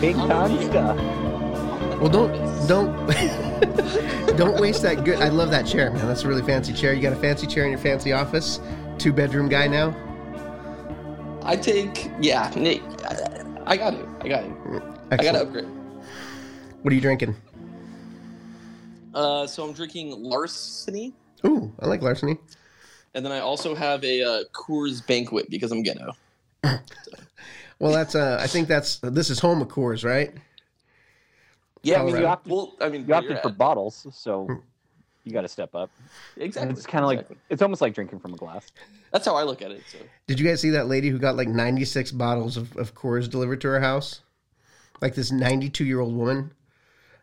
Big I'm time gonna be- stuff. Well, don't don't don't waste that good. I love that chair, man. That's a really fancy chair. You got a fancy chair in your fancy office. Two bedroom guy now. I take yeah. Nick, I, I got it. I got it. I got to upgrade. What are you drinking? Uh, so I'm drinking Larceny, Ooh, I like larceny. and then I also have a uh, Coors Banquet because I'm ghetto. Well, that's uh, I think that's this is home of Coors, right? Yeah, I mean, you opted, well, I mean, You opted for at. bottles, so you got to step up. And exactly. it's kind of like it's almost like drinking from a glass. That's how I look at it. So Did you guys see that lady who got like 96 bottles of, of Coors delivered to her house? Like this 92 year old woman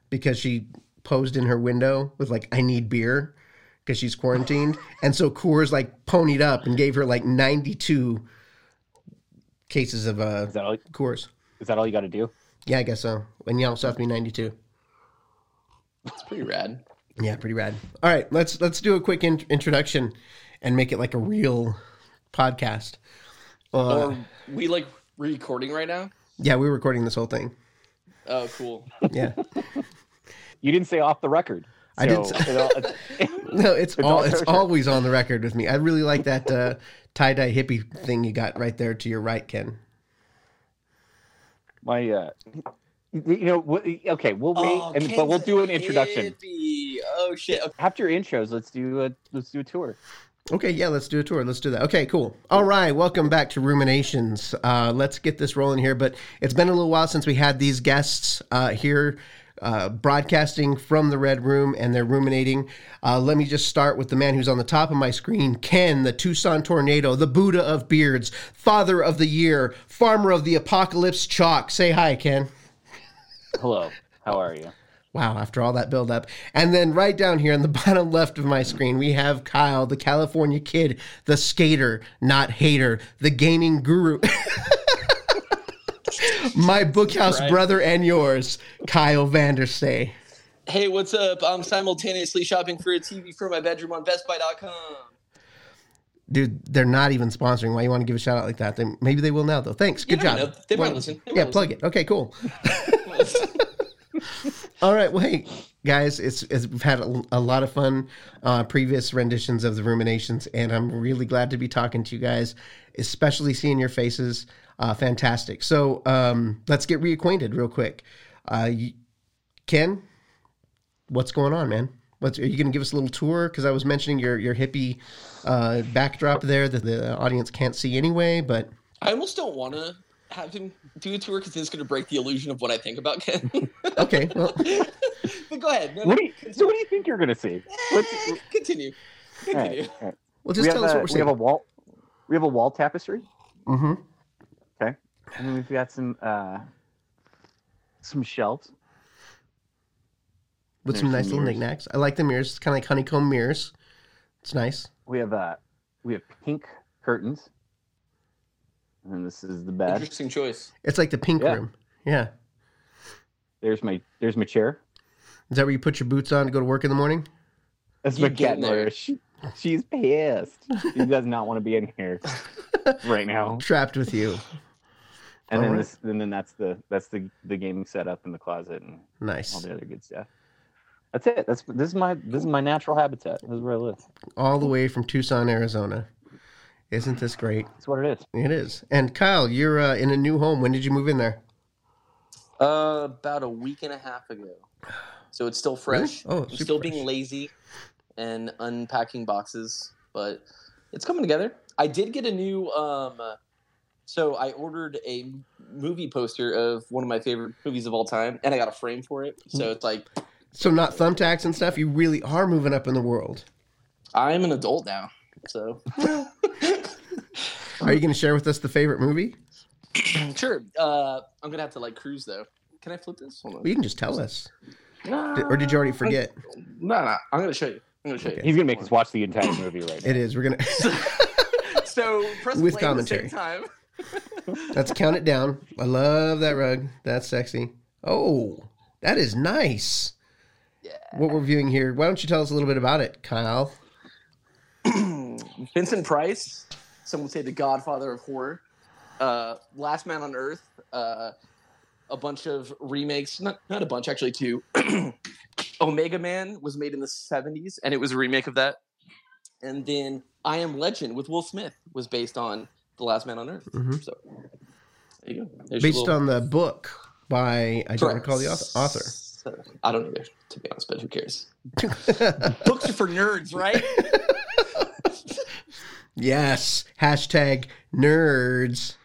because she posed in her window with like, I need beer because she's quarantined. and so Coors like ponied up and gave her like 92 cases of uh, Is that all? Coors. Is that all you got to do? Yeah, I guess so. And you also have to be 92. it's pretty rad. Yeah, pretty rad. All right, let's let's do a quick in- introduction and make it like a real podcast. Uh, Or we like recording right now. yeah, we're recording this whole thing. Oh, cool. Yeah. You didn't say off the record. I didn't say- it all- it's- No, it's all all it's kosher. always on the record with me. I really like that uh, tie dye hippie thing you got right there to your right, Ken. my, uh, you know, what- okay, we'll wait, Oh, and, but we'll do an introduction Hippie. Oh shit. Okay. after your intros. Let's do a let's do a tour. Okay, yeah, let's do a tour. Let's do that. Okay, cool. All right, welcome back to Ruminations. Uh, let's get this rolling here. But it's been a little while since we had these guests uh, here uh, broadcasting from the Red Room, and they're ruminating. Uh, let me just start with the man who's on the top of my screen Ken, the Tucson Tornado, the Buddha of Beards, Father of the Year, Farmer of the Apocalypse Chalk. Say hi, Ken. Hello, how are you? Wow, after all that buildup. And then right down here on the bottom left of my screen, we have Kyle, the California kid, the skater, not hater, the gaming guru. my bookhouse Right. brother and yours, Kyle Vanderstay. Hey, what's up? I'm simultaneously shopping for a TV for my bedroom on BestBuy.com. Dude, they're not even sponsoring. Why you want to give a shout out like that? They, maybe they will now, though. Thanks. Good You never job. know. They might Well, listen. They yeah, might plug it. Okay, cool. All right. Well, hey, guys, it's, it's we've had a, a lot of fun uh, previous renditions of the ruminations, and I'm really glad to be talking to you guys, especially seeing your faces. Uh, fantastic. So um, let's get reacquainted real quick. Uh, you, Ken, what's going on, man? What's, are you going to give us a little tour? Because I was mentioning your your hippie uh, backdrop there that the audience can't see anyway, but I almost don't want to have him do a tour because it's going to break the illusion of what I think about Ken. okay. Well, but go ahead. No, What no, do you, so what do you think you're gonna see? What's, Eh, continue. Continue. right, all right. well We just have, tell us a, what we're we have a wall. We have a wall tapestry. Mm-hmm. Okay, and then we've got some uh, some shelves. with There's some some nice little knickknacks. I like the mirrors. It's kind of like honeycomb mirrors. It's nice. We have uh, we have pink curtains. And this is the bed. Interesting choice. It's like the pink Yeah. room. Yeah. There's my there's my chair. Is that where you put your boots on to go to work in the morning? That's You my get cat there. She, she's pissed. She does not want to be in here right now. Trapped with you. And then Alright. this, and then that's the that's the the gaming setup in the closet and all the other good stuff. That's it. That's this is my this is my natural habitat. This is where I live. All the way from Tucson, Arizona. Isn't this great? That's what it is. It is. And Kyle, you're uh, in a new home. When did you move in there? Uh, about a week and a half ago. So it's still fresh. Really? Oh, I'm super still fresh. being lazy and unpacking boxes, but it's coming together. I did get a new. Um, uh, so I ordered a movie poster of one of my favorite movies of all time, and I got a frame for it. Hmm. So it's like So not thumbtacks and stuff. You really are moving up in the world. I'm an adult now. So Are you going to share with us the favorite movie? sure. Uh, I'm gonna have to like cruise though. Can I flip this? Hold on. Well, you can just tell us. Nah, Did- or did you already forget? No, no. I'm gonna show you. I'm gonna show you. He's gonna make us watch the entire movie right now. It is. We're gonna. so press With play at the commentary. same time. Let's count it down. I love that rug. That's sexy. Oh, that is nice. Yeah. What we're viewing here. Why don't you tell us a little bit about it, Kyle? Vincent Price, some would say the godfather of horror. Uh, Last Man on Earth, uh, a bunch of remakes, not, not a bunch, actually, two. Omega Man was made in the 70s, and it was a remake of that. And then I Am Legend with Will Smith was based on The Last Man on Earth. Mhm. So there you go. There's Based little- on the book by I don't recall the author. author. I don't either, to be honest, but who cares? Books are for nerds, right? yes. Hashtag nerds.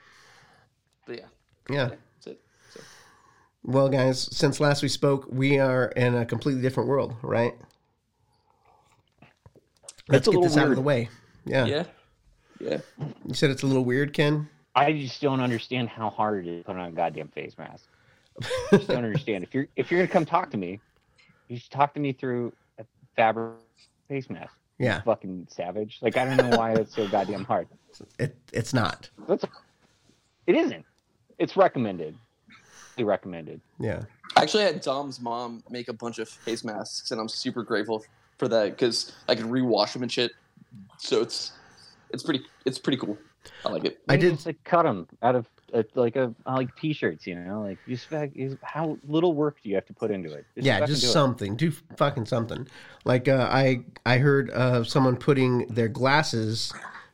But yeah, Yeah. that's it. So, Well, guys, since last we spoke, we are in a completely different world, right? Let's get little this out of the way. Yeah. yeah. Yeah. You said it's a little weird, Ken. I just don't understand how hard it is to put on a goddamn face mask. I just don't understand. If you're if you're gonna come talk to me, you should talk to me through a fabric face mask. Yeah. Fucking savage. Like I don't know why it's so goddamn hard. It, it's not. That's it isn't. It's recommended. Highly recommended. Yeah. I actually had Dom's mom make a bunch of face masks, and I'm super grateful for that because I can rewash them and shit. So it's it's pretty it's pretty cool. I like it. I did- just, like cut them out of uh, like a like t-shirts. You know, like you just is how little work do you have to put into it? yeah, just do it. something. Do fucking something. Like uh, I I heard uh, someone putting their glasses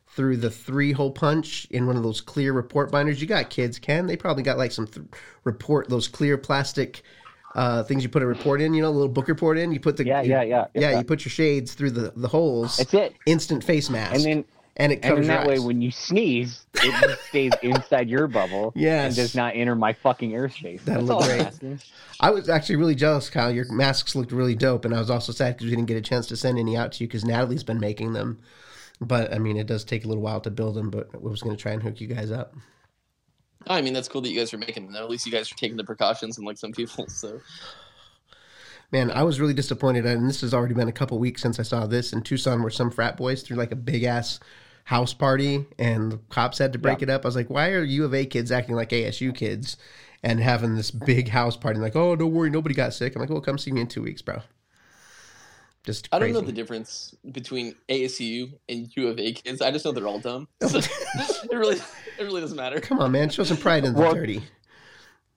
through the three hole punch in one of those clear report binders. You got kids, Ken? They probably got like some th- report those clear plastic uh, things you put a report in. You know, a little book report in. You put the Yeah, you- yeah, yeah. yeah. You put your shades through the the holes. That's it. Instant face mask, And then and it and covers in that your way, when you sneeze, it just stays inside your bubble Yes. and does not enter my fucking airspace. That'll That's look I'm great. I was actually really jealous, Kyle. Your masks looked really dope, and I was also sad because we didn't get a chance to send any out to you because Natalie's been making them. But I mean, it does take a little while to build them. But I was going to try and hook you guys up. Oh, I mean, that's cool that you guys are making them. At least you guys are taking the precautions, unlike some people. So Man, I was really disappointed, and this has already been a couple weeks since I saw this in Tucson, where some frat boys threw like a big ass house party, and the cops had to break it up. I was like, why are U of A kids acting like ASU kids and having this big house party? And like, oh, don't worry, nobody got sick. I'm like, well, come see me in two weeks, bro. Just I don't know the difference between ASU and U of A kids. I just know they're all dumb. So oh. it really it really doesn't matter. Come on, man, show some pride in the Well, dirty.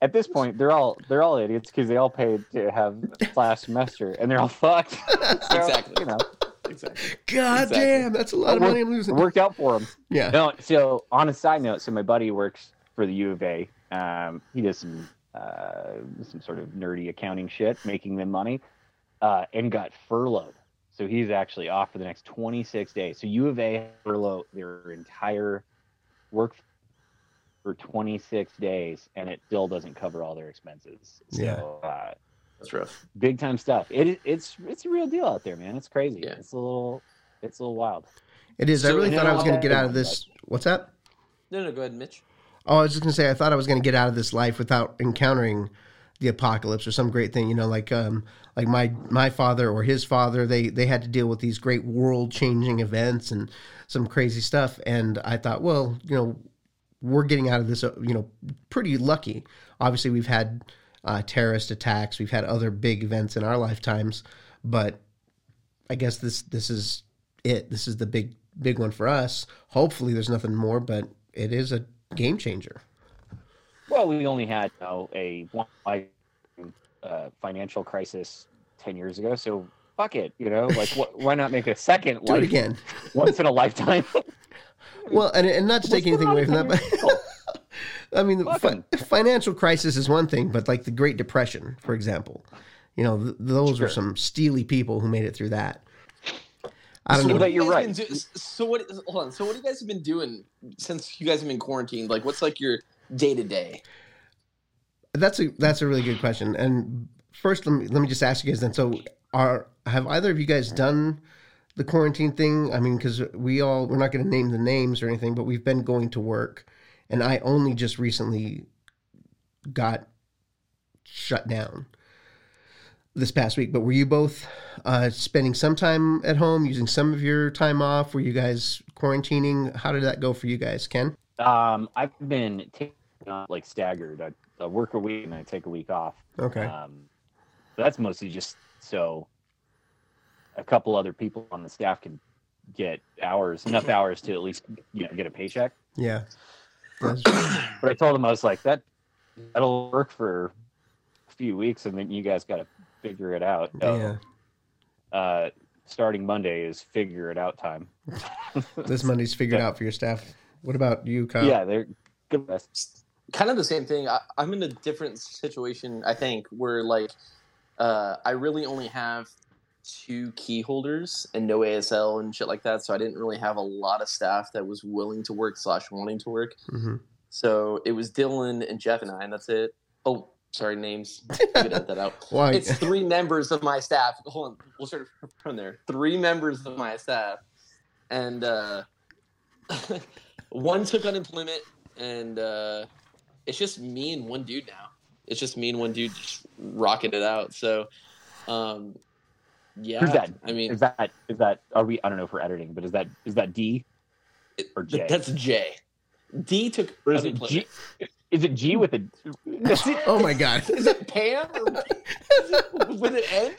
At this point, they're all they're all idiots because they all paid to have last semester, and they're all fucked. So, Exactly. You know, Exactly. God Exactly. damn, that's a lot of It money I'm losing. worked out for him. Yeah. No, so on a side note, so my buddy works for the U of A. Um, he does some uh, some sort of nerdy accounting shit, making them money, uh, and got furloughed. So he's actually off for the next 26 days. So U of A furloughed their entire work for 26 days, and it still doesn't cover all their expenses. So, Yeah. uh, That's rough. big time stuff. It it's it's a real deal out there, man. It's crazy. Yeah. It's a little it's a little wild. It is. I really thought I was going to get out of this. What's that? No, no, go ahead, Mitch. Oh, I was just going to say, I thought I was going to get out of this life without encountering the apocalypse or some great thing. You know, like um, like my my father or his father, they they had to deal with these great world changing events and some crazy stuff. And I thought, well, you know, we're getting out of this, uh, you know, pretty lucky. Obviously, we've had uh, terrorist attacks, we've had other big events in our lifetimes, but I guess this this is it. This is the big big one for us. Hopefully, there's nothing more, but it is a game changer. Well, we only had you know, a one uh, financial crisis ten years ago, so fuck it, you know, like wh- why not make a second Do it life again. once in a lifetime? Well, and, and not to take anything away from that, but I mean, the fi- financial crisis is one thing, but like the Great Depression, for example, you know, th- those were some steely people who made it through that. I don't so know. what you you're guys right. do- so what? Hold on. So what have you guys have been doing since you guys have been quarantined? Like, what's like your day to day? That's a that's a really good question. And first, let me let me just ask you guys then. So, are have either of you guys done the quarantine thing? I mean, because we all we're not going to name the names or anything, but we've been going to work, and I only just recently got shut down this past week. But were you both uh, spending some time at home, using some of your time off? Were you guys quarantining? How did that go for you guys, Ken? Um, I've been taking on, like staggered. I, I work a week and I take a week off. Okay. Um, that's mostly just so a couple other people on the staff can get hours, enough hours to at least you know get a paycheck. Yeah. That's- But I told him I was like that that'll work for a few weeks, and then you guys got to figure it out. yeah. Uh, starting Monday is figure it out time. This Monday's figured out for your staff. What about you, Kyle? yeah, they're good. at kind of the same thing. I, I'm in a different situation, I think, where like uh, I really only have two key holders and no ASL and shit like that. So I didn't really have a lot of staff that was willing to work slash wanting to work. hmm So it was Dylan and Jeff and I, and that's it. Oh, sorry, names. Edit that out. Why? It's three members of my staff. Hold on, we'll start from there. Three members of my staff, and uh, one took unemployment, and uh, it's just me and one dude now. It's just me and one dude just rocking it out. So, um, yeah. Who's that? I mean, Is that is that are we? I don't know if we're editing, but is that is that D or J? that's J. D took or is it. G? Is it G with a? It, oh my God. Is it Pam or is it with an N?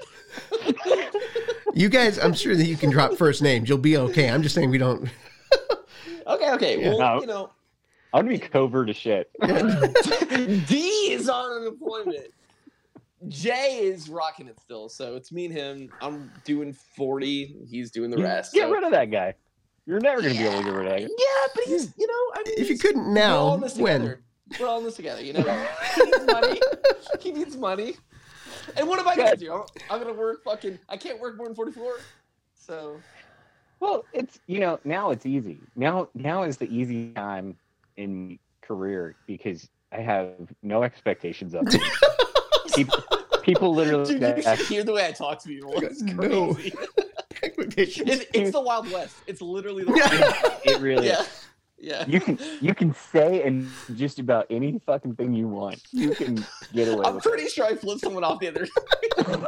You guys, I'm sure that you can drop first names. You'll be okay. I'm just saying we don't. Okay, okay. Yeah. Well, No. you know, I'm gonna be covert as shit. D is on unemployment. J is rocking it still, so it's me and him. I'm doing forty. He's doing the rest. Get so- rid of that guy. You're never gonna be able to get rid of that. guy. Yeah, but he's you know. I mean, If you couldn't we're all now, in this when? together. We're all in this together. You know, he needs money. He needs money. And what am I going to do? I'm, I'm gonna work fucking. I can't work more than forty four. So Well, it's you know now it's easy. Now now is the easy time in career because I have no expectations of it. people, people literally dude, you say, should hear the way I talk to people. It's No. crazy. Expectations. It's, it's the Wild West. It's literally the Wild West. it really Yeah. is. Yeah. You can you can say and just about any fucking thing you want. You can get away with it. I'm with pretty sure I flipped someone off the other.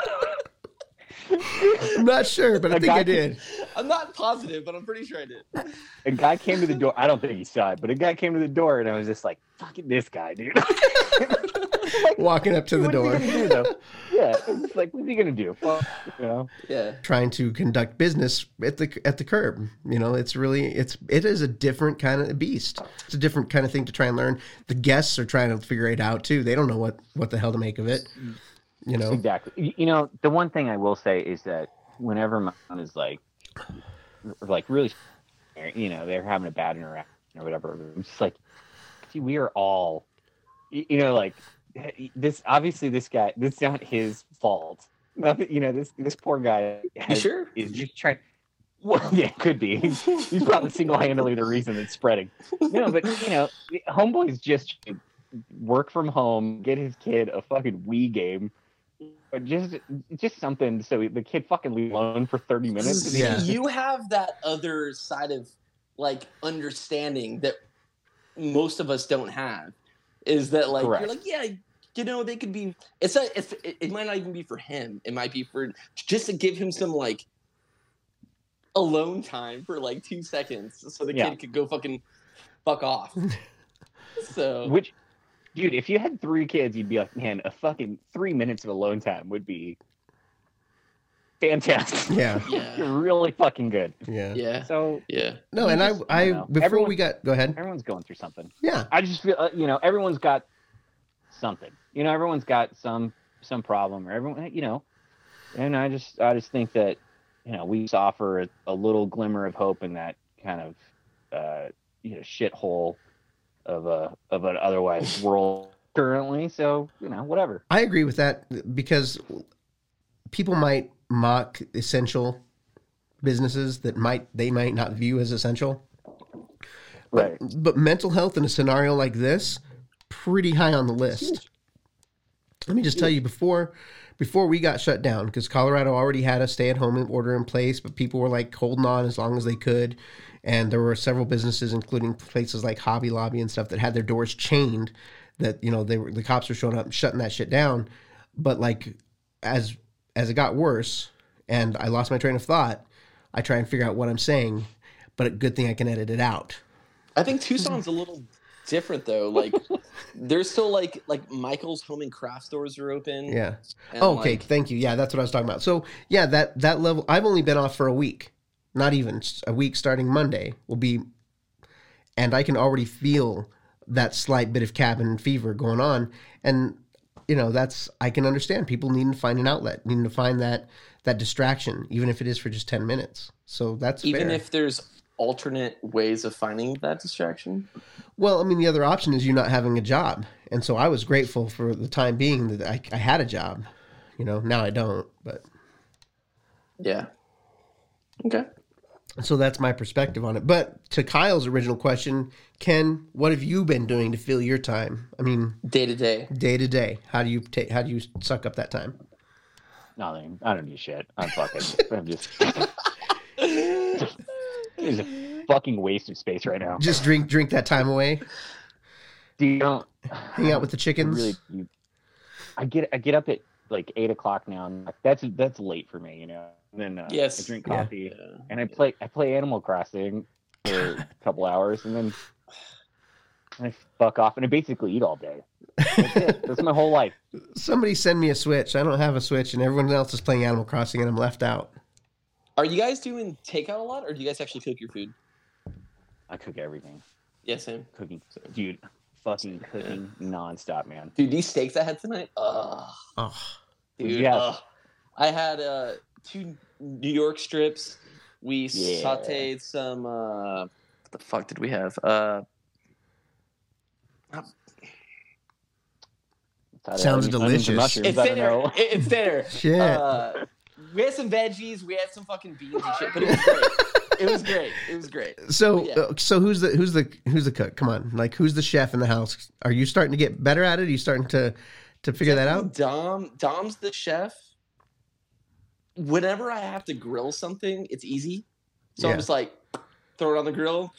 I'm not sure, but I A think I guy- did. I'm not positive, but I'm pretty sure I did. A guy came to the door. I don't think he saw it, but a guy came to the door, and I was just like, "Fucking this guy, dude." Walking up to the What's he door, gonna do, though? Yeah, it's like, what's he gonna do? Well, you know, Yeah. trying to conduct business at the at the curb. You know, it's really it's it is a different kind of beast. It's a different kind of thing to try and learn. The guests are trying to figure it out too. They don't know what what the hell to make of it. You know. Exactly. You, you know, the one thing I will say is that whenever my son is like, like really, you know, they're having a bad interaction or whatever, I'm just like, see, we are all, you know, like this. Obviously, this guy, this not his fault. Nothing, you know, this this poor guy You has, sure? is just trying. Well, yeah, it could be. He's, he's probably single-handedly the reason it's spreading. No, but you know, homeboy's just work from home, get his kid a fucking Wii game, or just just something so the kid fucking leave alone for thirty minutes. Yeah. You have that other side of like understanding that most of us don't have. Is that like Correct. you're like, yeah, you know, they could be. It's not. It's, it, it might not even be for him. It might be for just to give him some like alone time for like two seconds, so the Yeah. kid could go fucking fuck off. so Which, dude, if you had three kids, you'd be like, man, a fucking three minutes of alone time would be fantastic. Yeah. yeah, You're really fucking good. Yeah. yeah, So yeah. No, and I Just- I don't know. before Everyone- we got go ahead. everyone's going through something. Yeah. I just feel, uh, you know, everyone's got something. You know, everyone's got some some problem, or everyone, you know, and I just I just think that you know we offer a, a little glimmer of hope in that kind of uh, you know shithole of a of an otherwise world currently. So you know, whatever. I agree with that because people might mock essential businesses that might they might not view as essential. Right. But mental health in a scenario like this, pretty high on the list. Let me just tell you before before we got shut down because Colorado already had a stay at home order in place, but people were like holding on as long as they could. And there were several businesses, including places like Hobby Lobby and stuff, that had their doors chained. That you know they were the cops were showing up and shutting that shit down. But like as as it got worse, and I lost my train of thought, I try and figure out what I'm saying. But a good thing I can edit it out. I think Tucson's a little different though. Like there's still like like Michael's home and craft stores are open. Yeah. Oh, okay. like, Thank you. Yeah, that's what I was talking about. So yeah, that that level. I've only been off for a week, not even a week. Starting Monday will be, and I can already feel that slight bit of cabin fever going on. And you know, that's I can understand people needing to find an outlet, needing to find that that distraction, even if it is for just ten minutes. So that's even fair. if there's alternate ways of finding that distraction. Well, I mean, the other option is you not having a job, and so I was grateful for the time being that I, I had a job. You know, now I don't, but Yeah. Okay. So that's my perspective on it. But to Kyle's original question, Ken, what have you been doing to fill your time? I mean, Day to day. day to day, how do you take? How do you suck up that time? Nothing. I don't do shit. I'm fucking. I'm just. It's a fucking waste of space right now. Just drink drink that time away, Do you hang out with the chickens. really? You, I get I get up at like eight o'clock now, and like, that's that's late for me, you know. And then uh, Yes. I drink Yeah. coffee, and I play I play Animal Crossing for a couple hours, and then and I fuck off, and I basically eat all day. That's it. That's my whole life. Somebody send me a Switch. I don't have a Switch, and everyone else is playing Animal Crossing, and I'm left out. Are you guys doing takeout a lot, or do you guys actually cook your food? I cook everything. Yes, Yeah, same. Cooking, dude. Fucking cooking nonstop, man. Dude, these steaks I had tonight. Ugh. Oh, Dude, Yeah. ugh. I had uh, two New York strips. We Yeah. sauteed some. Uh, what the fuck did we have? Uh, Sounds Onions and delicious. it's I don't there. know. It- It's there. shit! Uh, we had some veggies. We had some fucking beans and shit, but it was great. it was great. It was great. so, yeah. uh, so who's the who's the who's the cook? Come on, like who's the chef in the house? Are you starting to get better at it? Are you starting to to figure that out? Dom, Dom's the chef. Whenever I have to grill something, it's easy. So Yeah. I'm just like, throw it on the grill.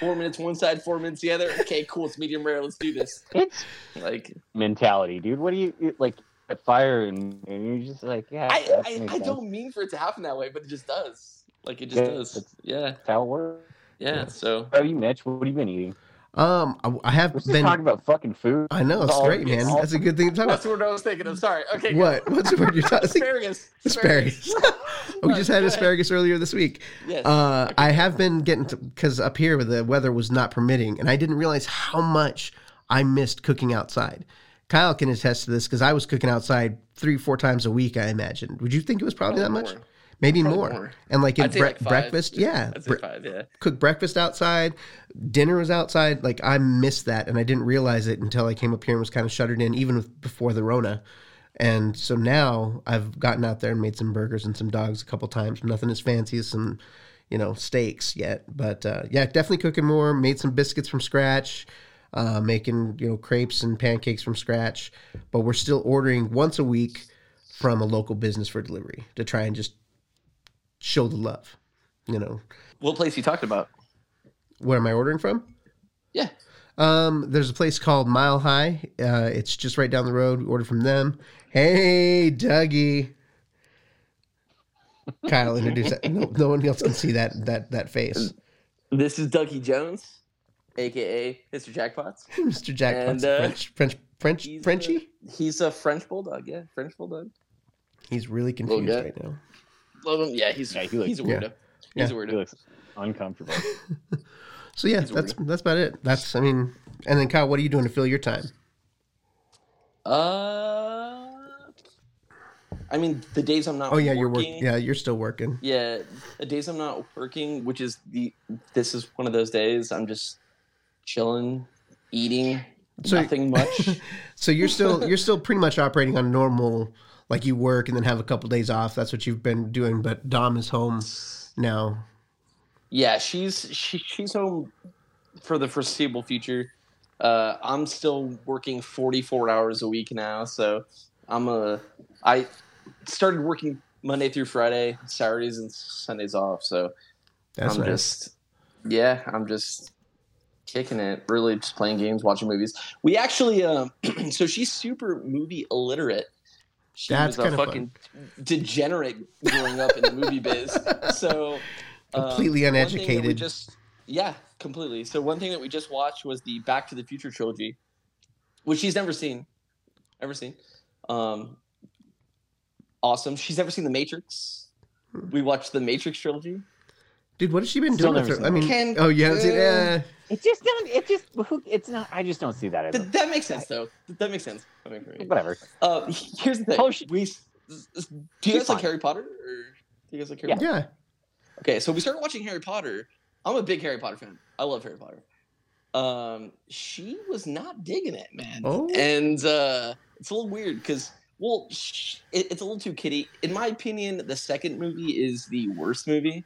Four minutes one side, four minutes the other. Okay, cool. It's medium rare. Let's do this. It's Like, mentality, dude. What do you you- like? At fire and, and you're just like, yeah. I, I, I don't mean for it to happen that way, but it just does. Like, it just Yeah, does. it's- Yeah, That's how it works. yeah. So How about you, Mitch? What have you been eating? Um, I, I have We're been. talking about fucking food. I know it's all- great, man. all- That's a good thing to talk about. that's about. what I was thinking I'm Sorry. Okay. What? What's the word you're talking? About? Asparagus. Asparagus. we just had asparagus earlier this week. Yes. Uh, I have been getting to because up here the weather was not permitting, and I didn't realize how much I missed cooking outside. Kyle can attest to this because I was cooking outside three, four times a week. I imagined. Would you think it was probably, that much? more. Maybe more. more. And like I'd bre- like breakfast, yeah, I'd say bre- five. Yeah. cook breakfast outside, dinner was outside. Like I missed that, and I didn't realize it until I came up here and was kind of shuttered in, even with, before the Rona. And so now I've gotten out there and made some burgers and some dogs a couple times. Nothing as fancy as some, you know, steaks yet, but uh, yeah, definitely cooking more. Made some biscuits from scratch, uh, making you know crepes and pancakes from scratch. But we're still ordering once a week from a local business for delivery to try and just show the love. You know, What place you talked about? where am I ordering from? Yeah. Um, there's a place called Mile High. Uh, it's just right down the road. We ordered from them. Hey, Dougie. Kyle, introduce that. No, no one else can see that that that face. This is Dougie Jones, aka Mr. Jackpots. Mr. Jackpot's And, uh, French, French, French, He's Frenchie. A, he's a French bulldog. Yeah, French bulldog. He's really confused right now. Love him. Yeah, he's Yeah, he looks- he's a yeah. weirdo. He's a He looks uncomfortable. So yeah, He's that's that's about it. That's I mean, and then Kyle, what are you doing to fill your time? Uh, I mean, the days I'm not. Oh yeah, you're working, working. Yeah, you're still working. Yeah, the days I'm not working, which is the this is one of those days I'm just chilling, eating, So- nothing much. So you're still you're still pretty much operating on normal, like you work and then have a couple days off. That's what you've been doing. But Dom is home now. yeah, she's she, she's home for the foreseeable future. Uh, I'm still working 44 hours a week now, so I'm a I started working Monday through Friday, Saturdays and Sundays off. So That's I'm nice. just yeah, I'm just kicking it. Really, just playing games, watching movies. We actually, um, so she's super movie illiterate. She That's was a fucking degenerate growing up in the movie biz. So uh, Completely one thing that We uneducated. just Yeah, completely. So one thing that we just watched was the Back to the Future trilogy, which she's never seen, ever seen. Um, awesome. She's never seen The Matrix. We watched the Matrix trilogy. Dude, what has she been Still doing? With her? I mean, Can- oh yeah, it's- uh, yeah. It just don't. It just. who- It's not. I just don't see that. As Th- that makes sense, though. That makes sense. I mean, whatever. Uh, here's the thing. Oh, she- we, do you She's guys like. Harry Potter? Or do you guys like Harry Yeah. Potter? yeah. Okay, so we started watching Harry Potter. I'm a big Harry Potter fan. I love Harry Potter. Um, she was not digging it, man. Oh. And uh, it's a little weird because, well, sh- it, it's a little too kiddie. In my opinion, the second movie is the worst movie.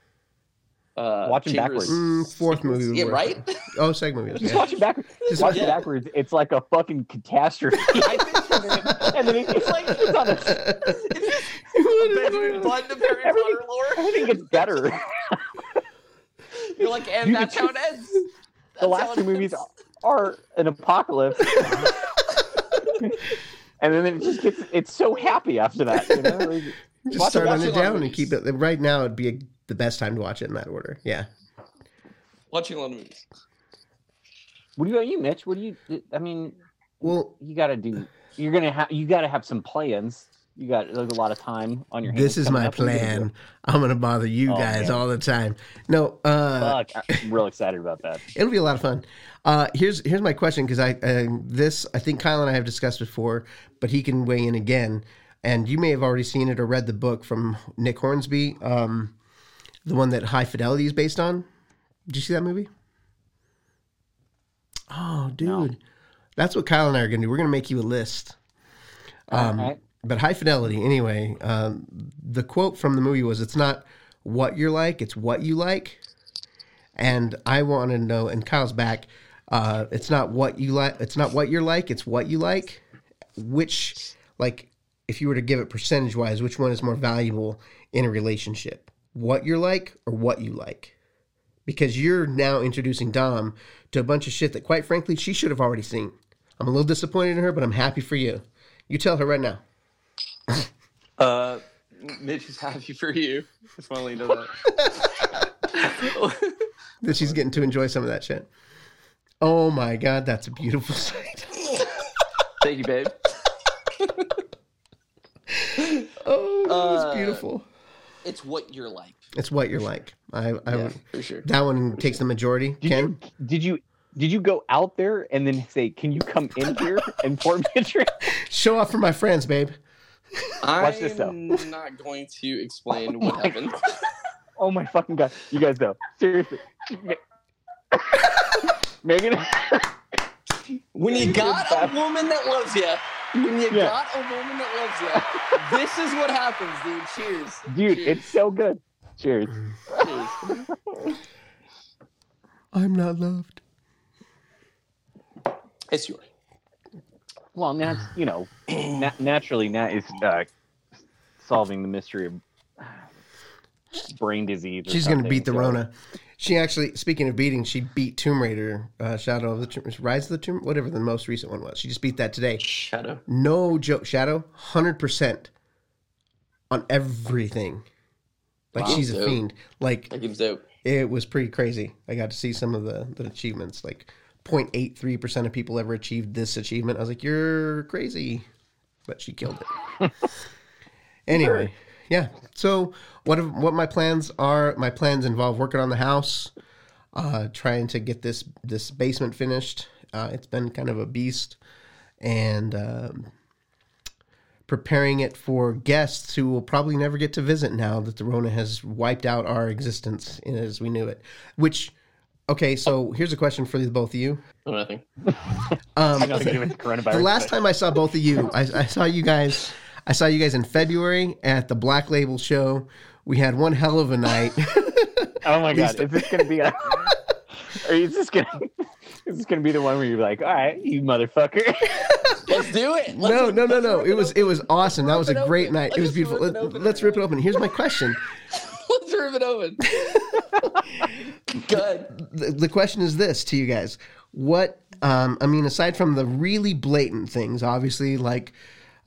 Uh, Watch 'em Chambers- backwards. Mm, fourth movie. Yeah, work. right. Oh, second movie. Just Okay. watch it backwards. Just watch yeah. backwards. It's like a fucking catastrophe. And then it- it's like it's on a, Benjamin Button of Harry Everything- Potter lore. everything gets better. You're like, and You that's how it ends. the That's how last it two movies ends. are an apocalypse. and then it just gets it's so happy after that, you know? Like, Just Watch- start on it lot of down and keep it. Right now, it'd be a, the best time to watch it in that order. Yeah. Watching a lot of movies. what do you you, Mitch? What do you I mean, Well, you gotta do you're gonna have you gotta have some plans. You got there's a lot of time on your hands. this is my up. What are you gonna plan. I'm gonna bother you Oh, guys man. all the time. No, uh, Fuck, I'm real excited about that. it'll be a lot of fun. Uh, here's here's my question because I uh, this I think Kyle and I have discussed before, but he can weigh in again. And you may have already seen it or read the book from Nick Hornsby, um, the one that High Fidelity is based on. Did you see that movie? Oh, dude, No. that's what Kyle and I are gonna do. We're gonna make you a list. Um, All right. but high fidelity anyway um, the quote from the movie was it's not what you're like it's what you like and i want to know and kyle's back uh, it's not what you like it's not what you're like it's what you like which like if you were to give it percentage wise which one is more valuable in a relationship what you're like or what you like because you're now introducing dom to a bunch of shit that quite frankly she should have already seen i'm a little disappointed in her but i'm happy for you you tell her right now Uh, Mitch is happy for you. Just want to let you know that. that she's getting to enjoy some of that shit. Oh my god, that's a beautiful sight. Thank you, babe. Oh, that was Uh, beautiful. It's what you're like. It's what you're like. I, I Yeah, for sure. that one takes the majority. Did Ken, you did you did you go out there and then say, "Can you come in here and pour me a drink?" show off for my friends, babe. Watch this, though. I'm not going to explain oh what my happened. Oh my fucking god! You guys know seriously. Megan, When you got a woman that loves you, when you Yeah. got a woman that loves you, this is what happens, dude. Cheers. dude, Cheers. it's so good. Cheers. Cheers. I'm not loved. It's yours. Well, Nat, you know, na- naturally, Nat is uh, solving the mystery of brain disease. She's gonna beat the so- Rona. She actually, speaking of beating, she beat Tomb Raider, uh, Shadow of the Tomb, Rise of the Tomb, whatever the most recent one was. She just beat that today. Shadow. No joke, Shadow, hundred percent on everything. Like Wow. she's a fiend. Like That game's dope. it was pretty crazy. I got to see some of the, the achievements. Like 0.83% of people ever achieved this achievement. I was like, you're crazy. But she killed it. anyway, yeah. So what if, what my plans are? My plans involve working on the house, uh, trying to get this this basement finished. Uh, it's been kind of a beast, and um, preparing it for guests who will probably never get to visit now that the Rona has wiped out our existence as we knew it. Which, okay, so here's a question for the both of you. Oh, nothing. Um, I know to do with the last time I saw both of you, I, I saw you guys. I saw you guys in February at the Black Label show. We had one hell of a night. Oh my Please god, is this gonna be a? Or is this gonna? Is this gonna be the one where you're like, all right, you motherfucker? Let's do it. Let's, no, no, no, no. rip It was it was awesome. That was a great open. night. It Let's was beautiful. rip it Let, open let's rip it open. Here's my question. Let's rip it open. Good. the, the question is this to you guys what um, i mean aside from the really blatant things obviously like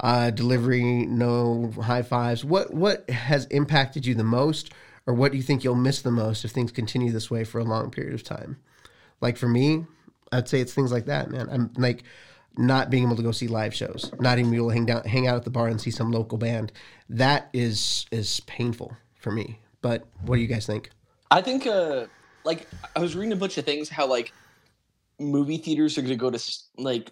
uh, delivery no high fives what what has impacted you the most or what do you think you'll miss the most if things continue this way for a long period of time? Like for me, I'd say it's things like that, man. I'm like not being able to go see live shows, not even able to hang down, hang out at the bar and see some local band. That is is painful for me. But what do you guys think? I think, uh, like, I was reading a bunch of things how like movie theaters are going to go to like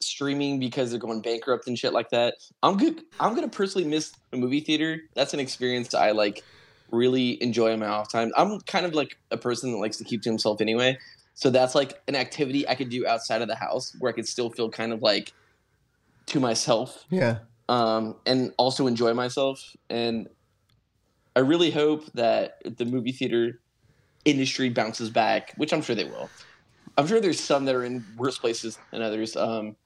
streaming because they're going bankrupt and shit like that. I'm good. I'm gonna personally miss a movie theater. That's an experience I like really enjoy on my off time. I'm kind of like a person that likes to keep to himself anyway. So that's like an activity I could do outside of the house where I could still feel kind of like to myself Yeah. um, and also enjoy myself. And I really hope that the movie theater industry bounces back, which I'm sure they will. I'm sure there's some that are in worse places than others. Um,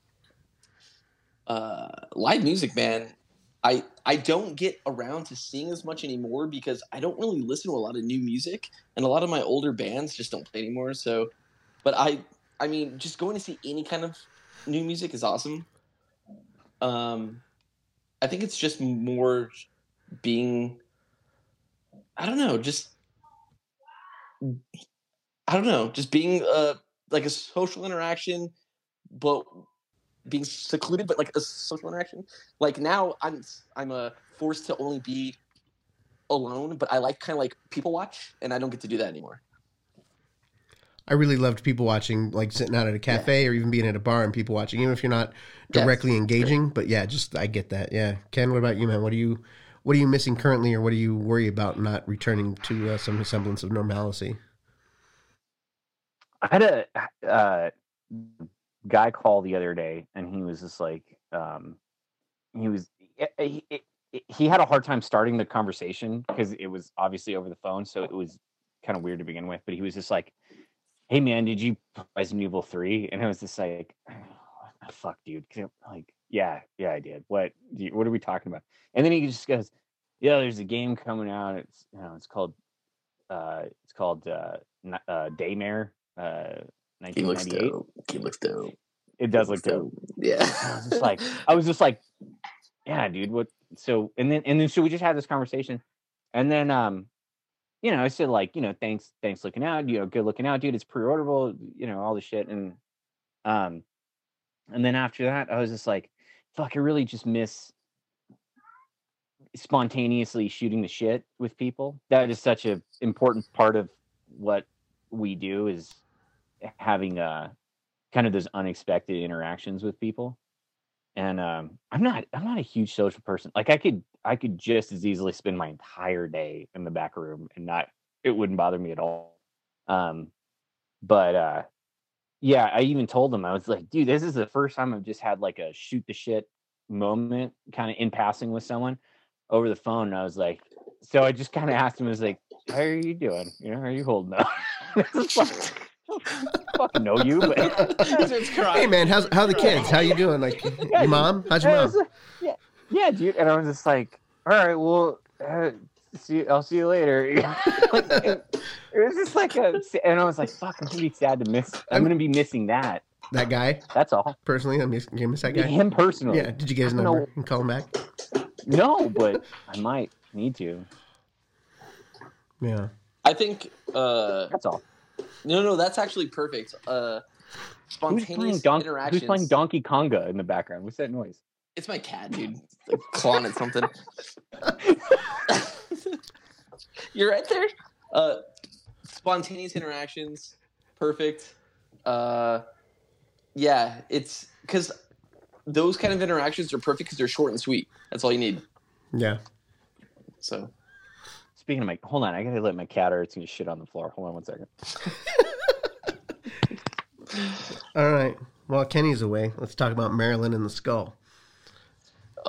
uh, live music, man. I I don't get around to seeing as much anymore because I don't really listen to a lot of new music, and a lot of my older bands just don't play anymore. So, but I I mean, just going to see any kind of new music is awesome. Um, I think it's just more being. I don't know, just I don't know, just being uh like a social interaction, but being secluded, but like a social interaction. Like now, I'm I'm uh, forced to only be alone, but I like kind of like people watch, and I don't get to do that anymore. I really loved people watching, like sitting out at a cafe or even being at a bar and people watching, even if you're not directly engaging. But yeah, just I get that. Yeah, Ken, what about you, man? What are you, what are you missing currently, or what do you worry about not returning to uh, some semblance of normalcy? I had a uh, guy call the other day, and he was just like, um, he was he, he, he had a hard time starting the conversation because it was obviously over the phone, so it was kind of weird to begin with. But he was just like, "Hey man, did you play Resident Evil 3? And I was just like, oh, "Fuck, dude Like, yeah, yeah, I did. What? you- What are we talking about? And then he just goes, "Yeah, there's a game coming out. It's you know, it's called uh, it's called uh, uh, Daymare." Uh, He looks dope. He looks dope. It does look Looks dope. Yeah. I was just like, I was just like, yeah, dude. What? So and then and then so we just had this conversation, and then um, you know, I said like, you know, thanks, thanks looking out, you know, good looking out, dude. It's pre-orderable, you know, all the shit, and um, and then after that, I was just like, fuck, I really just miss spontaneously shooting the shit with people. That is such a important part of what we do is having uh kind of those unexpected interactions with people. And um i'm not i'm not a huge social person. Like i could i could just as easily spend my entire day in the back room and not it wouldn't bother me at all. Um but uh yeah i even told them i was like dude this is the first time i've just had like a shoot the shit moment kind of in passing with someone over the phone. And i was like so i just kind of asked him I was like how are you doing? You know how are you holding up It's I fucking know you but hey man, how's how the kids? How you doing? Like Yeah, your mom? How's your mom? it's like- yeah, yeah, dude. And I was just like, all right, well, uh, see, I'll see you later. Like, it, it was just like a, and I was like, fuck, I'm gonna be sad to miss. I'm gonna be missing that. That guy That's all. personally, I miss, you miss that guy. Him personally. Yeah, did you get his number know. and call him back? No, but I might need to. Yeah. I think. Uh, That's all. No, no, that's actually perfect. Uh, Who's playing, spontaneous Don- interactions. who's playing Donkey Konga in the background? What's that noise? It's my cat, dude. Like, clawing at something. You're right there. Uh, spontaneous interactions, perfect. Uh, yeah, it's because those kind of interactions are perfect because they're short and sweet. That's all you need. Yeah. So Speaking of my, hold on, I gotta let my cat or it's gonna shit on the floor. Hold on one second. All right. While Kenny's away, let's talk about Marilyn and the Skull.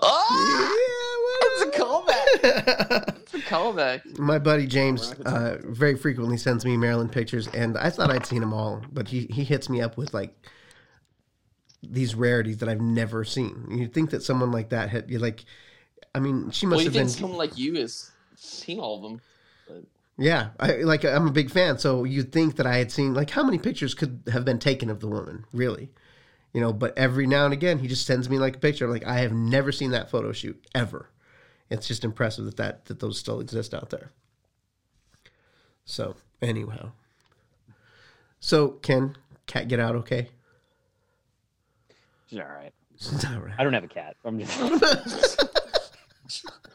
oh, it's a callback. It's a callback. My buddy James We're uh, very frequently sends me Marilyn pictures, and I thought I'd seen them all, but he, he hits me up with like these rarities that I've never seen. You'd think that someone like that had you like, I mean, she must Well, you have think been. someone like you has seen all of them? Yeah, I like I'm a big fan, so you'd think that I had seen like how many pictures could have been taken of the woman, really, you know. But every now and again, he just sends me like a picture. Like I have never seen that photo shoot ever. It's just impressive that that, that those still exist out there. So anyhow, so Ken, cat get out okay? She's all right. It's all right. I don't have a cat. I'm just.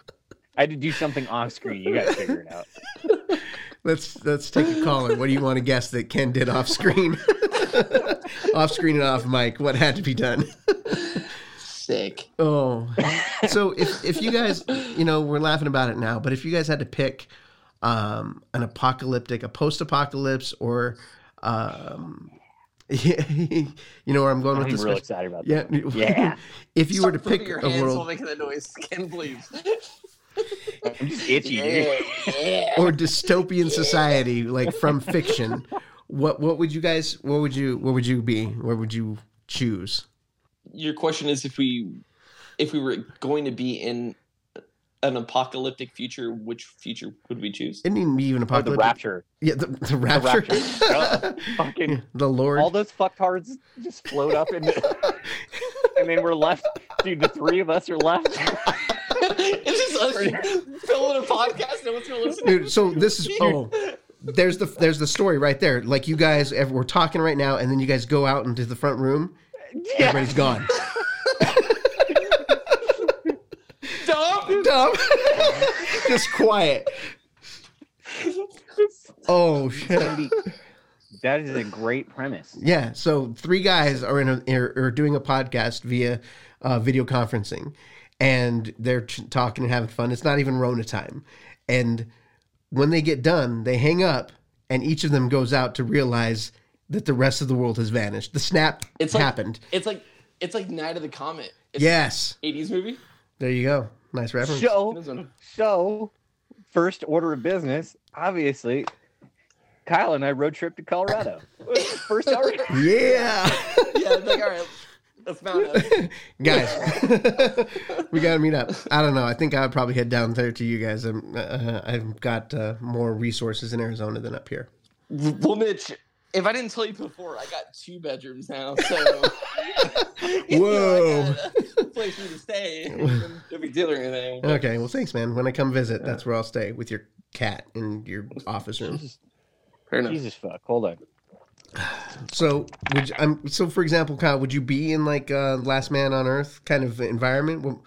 I had to do something off screen. You guys figure it out. Let's let's take a call. And what do you want to guess that Ken did off screen? off screen and off mic. What had to be done? Sick. Oh, so if if you guys, you know, we're laughing about it now, but if you guys had to pick um, an apocalyptic, a post-apocalypse, or um, you know where I'm going I'm with this? real question? excited about Yeah, that. Yeah. if you were to pick your a hands while world making the noise, Ken, please. I'm just itchy, dude. yeah. or dystopian society, like from fiction, what what would you guys? What would you? What would you be? What would you choose? Your question is if we if we were going to be in an apocalyptic future, which future would we choose? It didn't even Oh, the rapture. Yeah, the, the The rapture. rapture. Uh, fucking the Lord. all those fucktards just float up and and then we're left. Dude, the three of us are left. It's just us filming a podcast. No one's gonna listen. Dude, so this is oh, there's the there's the story right there. Like you guys, we're talking right now, and then you guys go out into the front room. Yeah. Everybody's gone. Dumb. Dumb. Just quiet. Oh shit. That is a great premise. Yeah. So three guys are in a are, are doing a podcast via uh, video conferencing, and they're ch- talking and having fun. It's not even Rona time, and when they get done, they hang up, and each of them goes out to realize that the rest of the world has vanished. The snap It's like- happened. It's like it's like Night of the Comet. It's yes. 80s movie. There you go. Nice reference. So, so first order of business, obviously, Kyle and I road trip to Colorado. First order. Yeah. yeah, like all right, let's mount up. guys we gotta meet up i don't know i think i would probably head down there to you guys I'm, uh, i've got uh, more resources in arizona than up here Well, Mitch, if I didn't tell you before, I got two bedrooms now, so you know, Whoa. I got a place for you to stay. No big deal or anything. okay well thanks man when i come visit that's where i'll stay with your cat in your office room Fair enough. Jesus fuck. Hold on. So would you, um, so for example kyle would you be in like uh, last man on earth kind of environment? Would-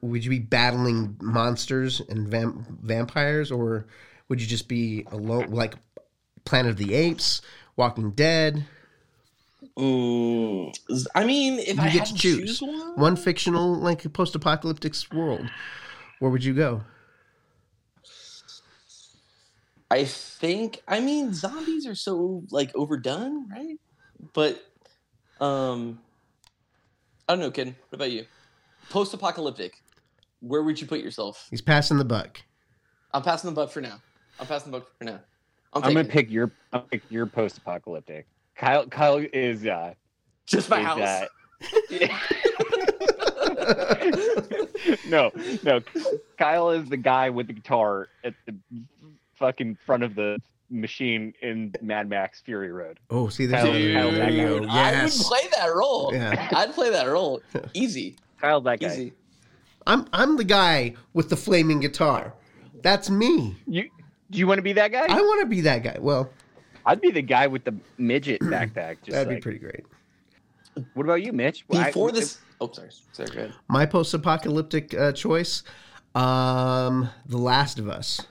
would you be battling monsters and vam- vampires or would you just be alone like planet of the apes walking dead? Mm, I mean, if You I get to choose. choose one, one fictional like post-apocalyptic world where would you go I think. I mean, zombies are so like overdone, right? But, um, I don't know, Ken. What about you? Post-apocalyptic. Where would you put yourself? he's passing the buck I'm passing the buck for now. I'm passing the buck for now. I'm, I'm gonna pick your. I'm gonna pick your post-apocalyptic. Kyle. Kyle is. uh just my is, house. uh, no, no. Kyle is the guy with the guitar at the fucking front of the machine in Mad Max Fury Road. oh see there's Kyle- there Kyle you Becker. go. Dude, I would play that role. Yeah. I'd play that role. Easy. Kyle's that guy. Easy. i'm i'm the guy with the flaming guitar that's me You do you want to be that guy? i want to be that guy well I'd be the guy with the midget backpack. Just that'd be pretty great What about you, Mitch? Well, I- Before this. Oh, sorry. Sorry, go ahead. my post-apocalyptic uh, choice um the last of us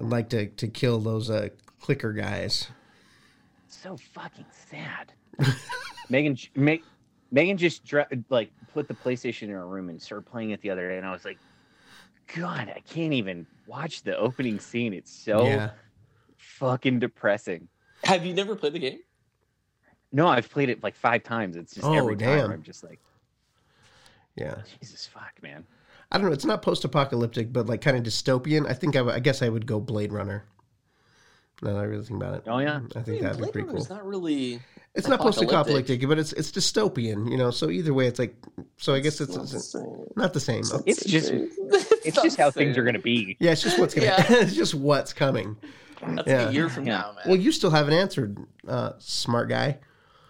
i'd like to to kill those uh clicker guys so fucking sad. Megan, make, Megan just dra- like put the PlayStation in her room and started playing it the other day, and I was like, God, I can't even watch the opening scene. It's so yeah fucking depressing. Have you never played the game? No, I've played it like five times. It's just Oh, every damn. time I'm just like, yeah Jesus fuck, man. I don't know. It's not post-apocalyptic, but like kind of dystopian. I think I, w- I guess I would go Blade Runner. Now that I really think about it. Oh, yeah? I think that'd be Blade pretty cool. Runner's not really. It's not post-apocalyptic, but it's it's dystopian. You know, so either way, it's like. So I guess it's, not the it's same. not the same. It's just- It's not just the how things are gonna be. Yeah, it's just what's gonna. Yeah. it's just what's coming. That's Yeah. a year from Yeah. now, man. Well, you still haven't answered, uh, smart guy.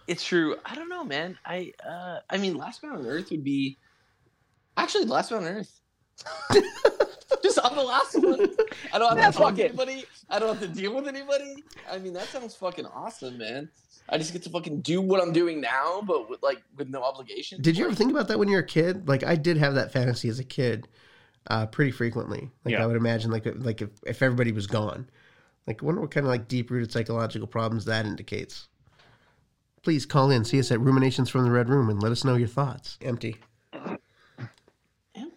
It's true. I don't know, man. I uh I mean Last Man on Earth would be actually the Last one on Earth. Just on the last one. I don't have Yeah, to talk fuck to anybody. I don't have to deal with anybody. I mean, that sounds fucking awesome, man. I just get to fucking do what I'm doing now, but with like with no obligation. Did you ever think about that when you were a kid? Like I did have that fantasy as a kid, uh, pretty frequently. Like Yeah. I would imagine, like like if, if everybody was gone, like I wonder what kind of like deep rooted psychological problems that indicates. Please call in, see us at Ruminations from the Red Room, and let us know your thoughts. Empty.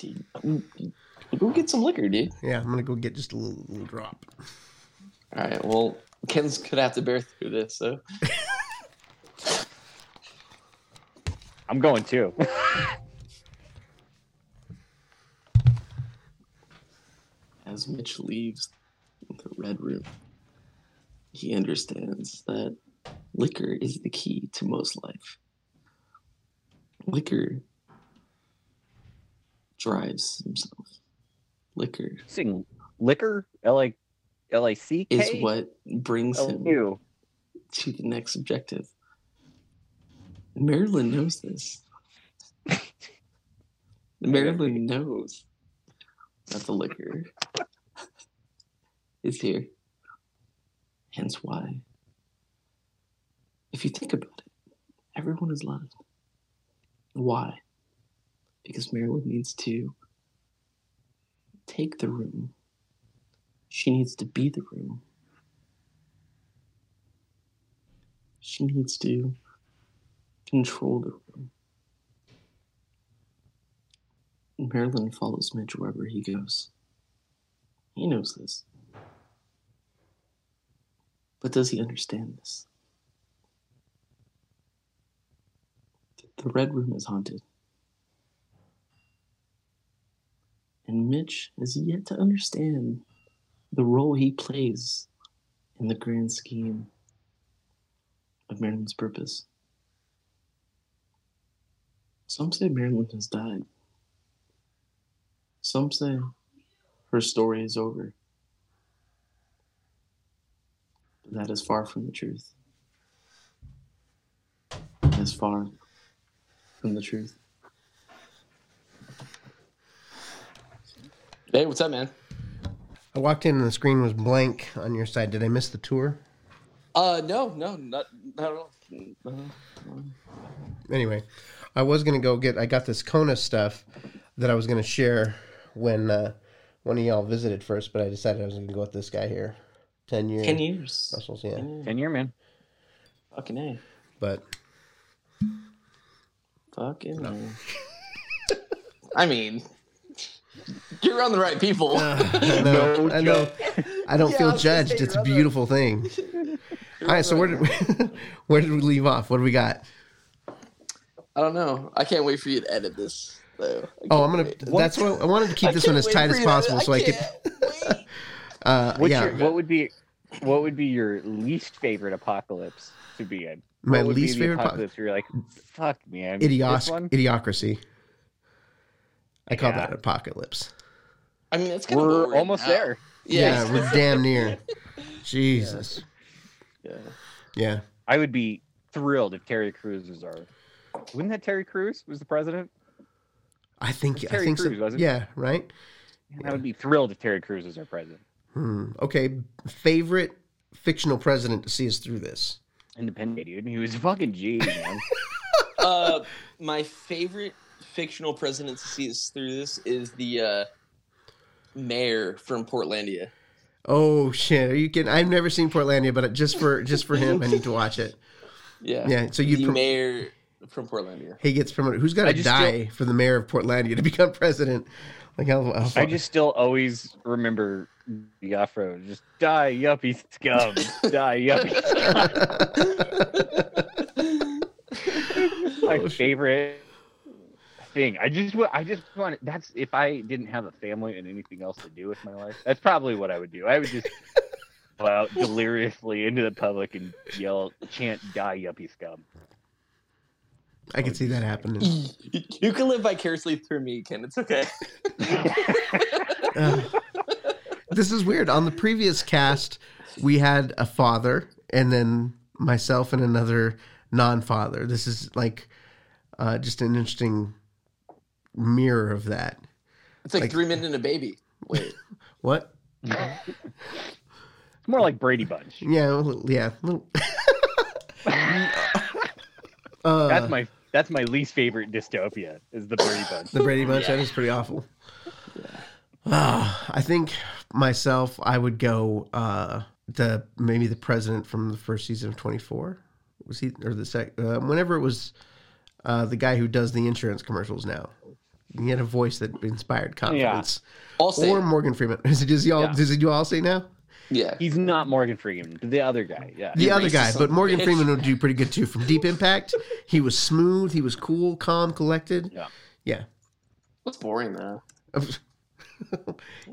Empty? Go get some liquor, dude. Yeah, I'm gonna go get just a little, little drop. All right. Well, Ken's gonna have to bear through this. So I'm going too. as Mitch leaves the red room, he understands that liquor is the key to most life. Liquor drives himself. Liquor Sing liquor, L A L A C K. is what brings Oh, him to the next objective. Marilyn knows this. Marilyn knows that the liquor is here. Hence why, if you think about it, everyone is loved. Why? Because Marilyn needs to take the room. She needs to be the room. She needs to control the room. Marilyn follows Mitch wherever he goes. He knows this. But does he understand this? The Red Room is haunted. And Mitch has yet to understand the role he plays in the grand scheme of Marilyn's purpose. Some say Maryland has died. Some say her story is over. But that is far from the truth. That is far from the truth. Hey, what's up, man? I walked in and the screen was blank on your side. Did I miss the tour? Uh, no, no, not, not at all. Uh, Anyway, I was gonna go get. I got this Kona stuff that I was gonna share when uh, one of y'all visited first, but I decided I was gonna go with this guy here. Ten years. Ten years. Brussels, yeah. Ten years. Ten year man. Fucking A. But Fucking A. I mean, you're on the right people. I know, No I know. I don't Yeah, feel was gonna judged. It's a you're beautiful thing. All right, so where did we, where did we leave off? What do we got? I don't know. I can't wait for you to edit this. Though. Oh, I'm gonna. wait. That's what I wanted to keep this one as tight as possible, so I could. Uh, What's yeah, your, what would be what would be your least favorite apocalypse to be in? my What would be least the favorite apocalypse where you're like, fuck man. This idios- idiocracy. I call Yeah. that apocalypse. I mean, that's kind of We're almost there. Yeah, Yeah, we're damn near. Jesus. yeah. Yeah. I would be thrilled if Terry Crews was our. Wouldn't that Terry Crews was the president? I think I Terry think Crews, so. wasn't it? Yeah, right. I would be thrilled if Terry Crews was our president. Hmm. Okay, favorite fictional president to see us through this. Independent dude. He was a fucking G, man. Uh, my favorite fictional president to see us through this is the uh, mayor from Portlandia. Oh shit! Are you kidding? I've never seen Portlandia, but just for just for him, I need to watch it. Yeah, Yeah. So you the prom- mayor from Portlandia. he gets promoted. Who's got I to just die for the mayor of Portlandia to become president? Like how, how I far- just still always remember the afro. Just die, yuppie scum. die, yuppie scum. My Oh, shit. favorite thing. I just wa- I just want that's if I didn't have a family and anything else to do with my life, that's probably what I would do. I would just go out deliriously into the public and yell, chant, die, yuppie scum. I can see that happening. You can live vicariously through me, Ken. It's okay. Uh, this is weird. On the previous cast, we had a father, and then myself and another non-father. This is like uh, just an interesting mirror of that. It's like, Like- three men and a baby. Wait. What? It's more like Brady Bunch. Yeah, a little- yeah. a little- uh, That's my that's my least favorite dystopia is the Brady Bunch. the Brady Bunch. That is pretty awful. Ah, I think myself, I would go uh, the maybe the president from the first season of Twenty Four. Was he or the sec? Uh, whenever it was uh, the guy who does the insurance commercials now. He had a voice that inspired confidence. I'll say. Or Morgan Freeman. Is it, does he all? Yeah. Does he do all say now? yeah. He's not Morgan Freeman, the other guy. Yeah. The You other guy, but Morgan bitch. Freeman would do pretty good too. From Deep Impact, he was smooth. He was cool, calm, collected. Yeah. Yeah. What's boring though?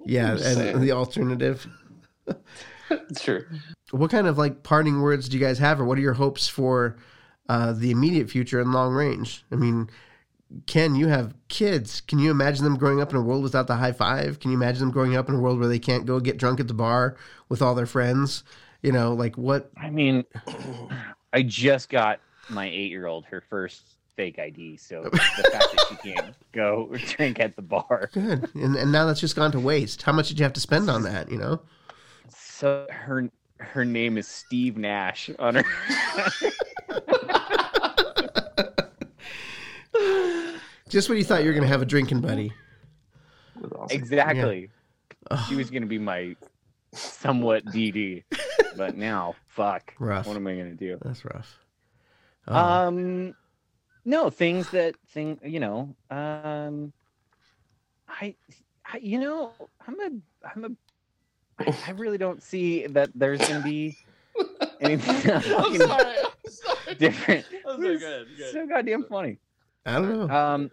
yeah, and saying. the alternative. It's true. What kind of like parting words do you guys have, or what are your hopes for uh, the immediate future and long range? I mean, Ken, you have kids. Can you imagine them growing up in a world without the high five? Can you imagine them growing up in a world where they can't go get drunk at the bar with all their friends? You know, like what? I mean, I just got my eight year old her first fake ID, so the fact that she can't go drink at the bar. Good, and and now that's just gone to waste. How much did you have to spend on that? You know. So her her name is Steve Nash on her. Just when you thought you were going to have a drinking buddy. Awesome. exactly. Ugh. She was gonna be my somewhat DD, but now fuck. Rough. What am I gonna do? That's rough. Oh, Um, no things that thing you know. Um, I, I you know I'm a I'm a I, I really don't see that there's gonna be anything I'm fucking sorry. I'm sorry. different. I'm so good. good. So goddamn funny. I don't know. Um,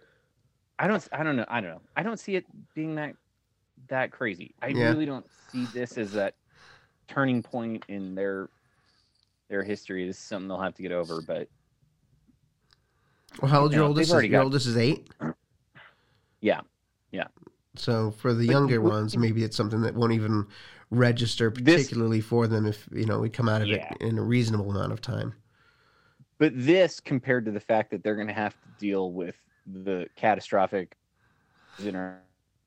I don't I don't know I don't know I don't see it being that that crazy. I Yeah. really don't see this as that turning point in their their history. This is something they'll have to get over, but well, how old you your know, oldest? Is, your got- oldest is eight. Yeah. Yeah. So for the But younger w- ones, maybe it's something that won't even register This- particularly for them if you know we come out of Yeah. it in a reasonable amount of time. But this, compared to the fact that they're going to have to deal with the catastrophic or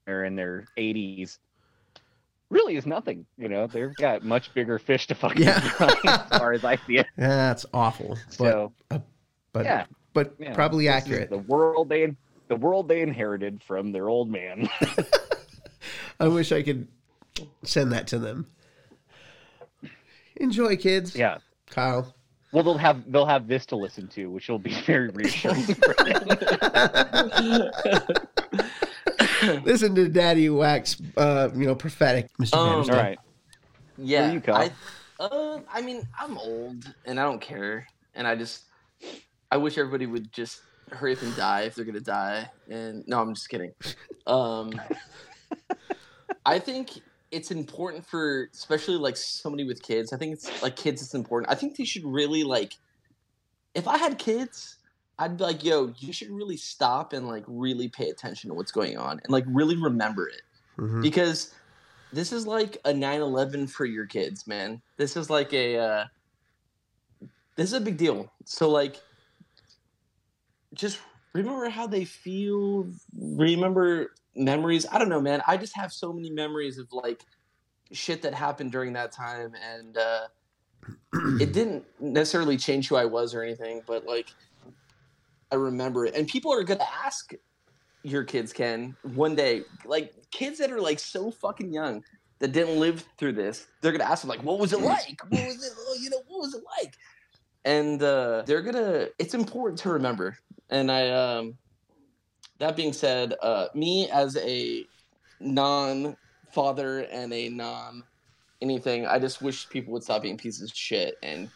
in their 80s, really is nothing. You know, they've got much bigger fish to fucking Yeah. fry as far as I see it. That's awful, but So, uh, but yeah, but you know, probably accurate. The world they the world they inherited from their old man. I wish I could send that to them. Enjoy, kids. yeah. Kyle. Well, they'll have they'll have this to listen to, which will be very reassuring. Listen to Daddy Wax, uh, you know, prophetic, Mr. Um, All Vanderstein. right. Yeah. You, Kyle? I, uh, I mean, I'm old and I don't care, and I just, I wish everybody would just hurry up and die if they're gonna die. And no, I'm just kidding. Um, I think it's important for, especially like somebody with kids. I think it's like kids. It's important. I think they should really like. If I had kids, I'd be like, "Yo, you should really stop and like really pay attention to what's going on and like really remember it." Mhm. because this is like a 9-11 for your kids man this is like a uh, this is a big deal so like just remember how they feel remember memories i don't know man i just have so many memories of like shit that happened during that time and uh it didn't necessarily change who i was or anything but like i remember it. And people are gonna ask your kids Ken, one day like kids that are like so fucking young that didn't live through this they're gonna ask them like what was it like? What was it oh, you know what was it like? And uh they're gonna it's important to remember. And i um that being said uh me as a non father and a non anything i just wish people would stop being pieces of shit and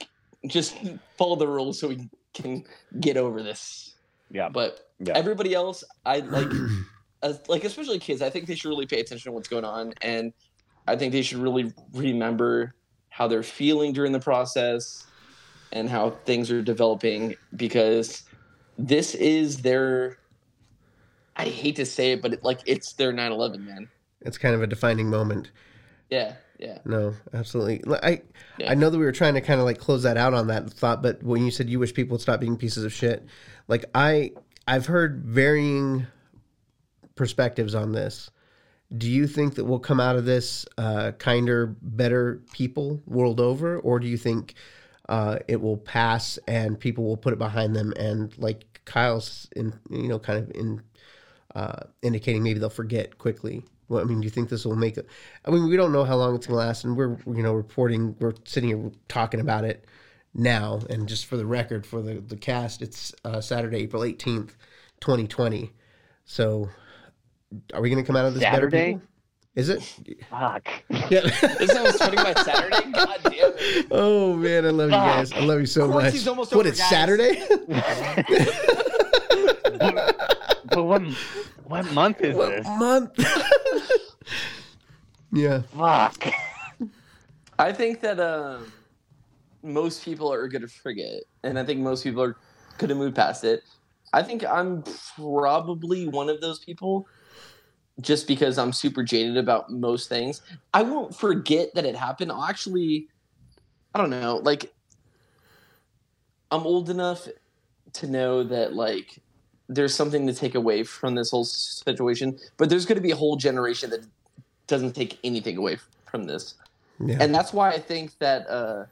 just follow the rules so we can get over this Yeah. but Yeah. everybody else i like as, like especially kids i think they should really pay attention to what's going on and i think they should really remember how they're feeling during the process and how things are developing because this is their i hate to say it but it, like it's their 9-11 man It's kind of a defining moment. yeah yeah No, absolutely. I Yeah. I know that we were trying to kind of like close that out on that thought, but when you said you wish people would stop being pieces of shit, like I I've heard varying perspectives on this. do you think that we'll come out of this uh, kinder, better people world over, or do you think uh, it will pass and people will put it behind them and like Kyle's in you know kind of in uh, indicating maybe they'll forget quickly. Well, I mean, do you think this will make it? I mean, we don't know how long it's going to last, and we're you know reporting, we're sitting here talking about it now, and just for the record, for the the cast, it's uh, Saturday, April eighteenth, twenty twenty. So, are we going to come out of this better Saturday? people? Is it? Fuck. Yeah. Isn't it starting by Saturday? God damn it. oh man, I love you guys. I love you so much. what? It's guys. Saturday. but what what month is what this? month? yeah. Fuck. I think that um, most people are going to forget, and I think most people are going to move past it. I think I'm probably one of those people, just because I'm super jaded about most things. I won't forget that it happened. I'll actually, I don't know, like, I'm old enough to know that like there's something to take away from this whole situation, but there's going to be a whole generation that doesn't take anything away from this Yeah. and that's why I think that uh,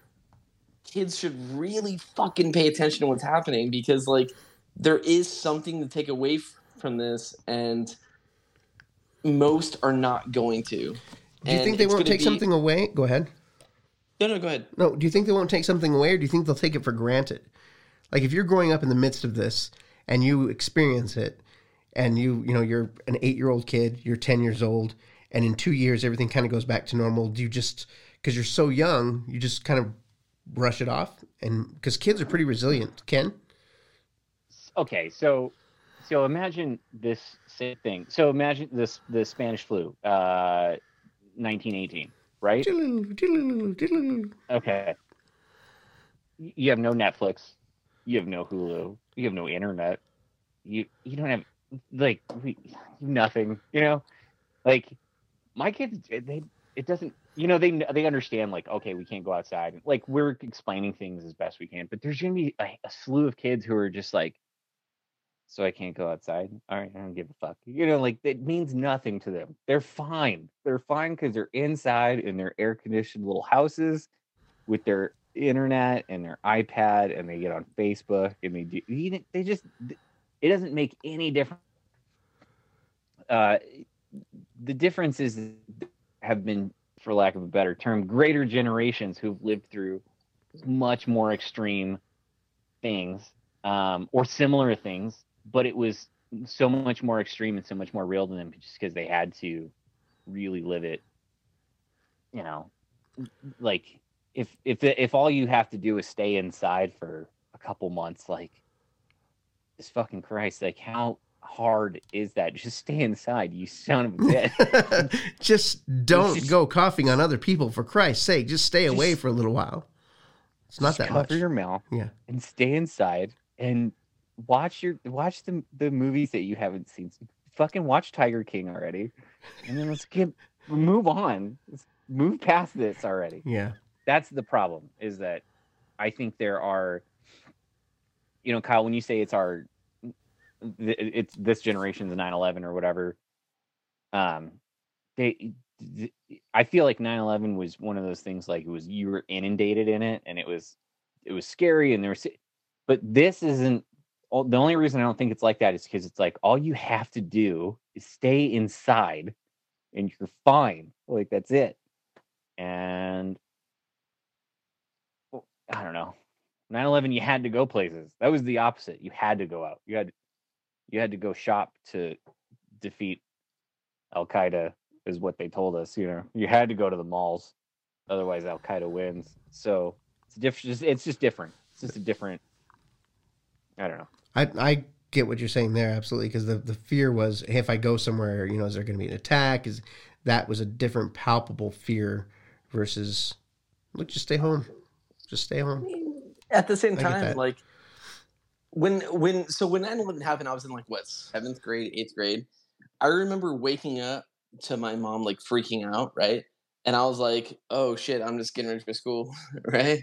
kids should really fucking pay attention to what's happening because like there is something to take away f- from this, and most are not going to. do you And think they won't take be- something away? Go ahead. No, no, go ahead. No, do you think they won't take something away, or do you think they'll take it for granted? Like if you're growing up in the midst of this and you experience it, and you you know you're an eight year old kid, you're ten years old, and in two years everything kind of goes back to normal. Do you just because you're so young, you just kind of brush it off? And because kids are pretty resilient, Ken. okay, so so imagine this thing. So imagine this the Spanish flu, uh, 1918, right? Okay. You have no Netflix. You have no Hulu. You have no internet. You you don't have like we, nothing. You know, like my kids. Eh, they it doesn't. You know they they understand like okay we can't go outside. Like we're explaining things as best we can, but there's gonna be a, a slew of kids who are just like. So I can't go outside. All right, I don't give a fuck. You know, like it means nothing to them. They're fine. They're fine because they're inside in their air conditioned little houses with their internet and their iPad and they get on Facebook and they do they just it doesn't make any difference. Uh, the differences have been, for lack of a better term, greater generations who've lived through much more extreme things um, or similar things, but it was so much more extreme and so much more real to them just because they had to really live it. You know, like if if if all you have to do is stay inside for a couple months, like this fucking Christ, like how hard is that? Just stay inside, you son of a bitch. just don't just- go coughing on other people for Christ's sake. Just stay away for a little while. It's not Just that cover much. your mouth Yeah. and stay inside and watch your watch the the movies that you haven't seen. Fucking watch Tiger King already, and then let's get move on. Let's move past this already. Yeah. That's the problem is that I think there are, you know, Kyle, when you say it's our, it's this generation's 9/11 or whatever, um, they, I feel like 9/11 was one of those things like it was you were inundated in it and it was, it was scary and there was, but this isn't. The only reason I don't think it's like that is because it's like all you have to do is stay inside, and you're fine. Like that's it. And I don't know. 9/11 you had to go places. That was the opposite. You had to go out. You had you had to go shop to defeat Al Qaeda is what they told us, you know. You had to go to the malls. Otherwise Al Qaeda wins. So it's different it's just different. It's just a different I don't know. I I get what you're saying there absolutely because the the fear was hey, if I go somewhere, you know, is there going to be an attack? Is that was a different palpable fear versus look, just stay home, just stay home. At the same I time, like when when so when 9/11 happened, I was in like what seventh grade, eighth grade. I remember waking up to my mom like freaking out, right? And I was like, "Oh shit, I'm just getting ready for school, right?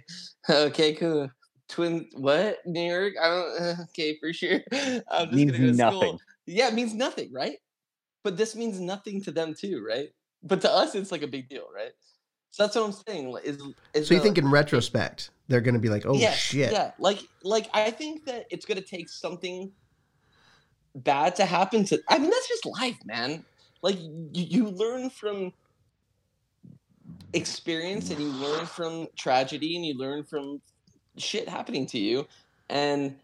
okay, cool. Twin, what? New York? I don't. okay, for sure. I'm just Means gonna go to nothing. school. Yeah, it means nothing, right? but this means nothing to them too, right? But to us, it's like a big deal, right? So that's what I'm saying. Is, is So you the- think in retrospect they're going to be like, "Oh yeah, shit." Yeah, like like I think that it's gonna take something bad to happen to. I mean, that's just life, man. Like you, you learn from experience, and you learn from tragedy, and you learn from shit happening to you, and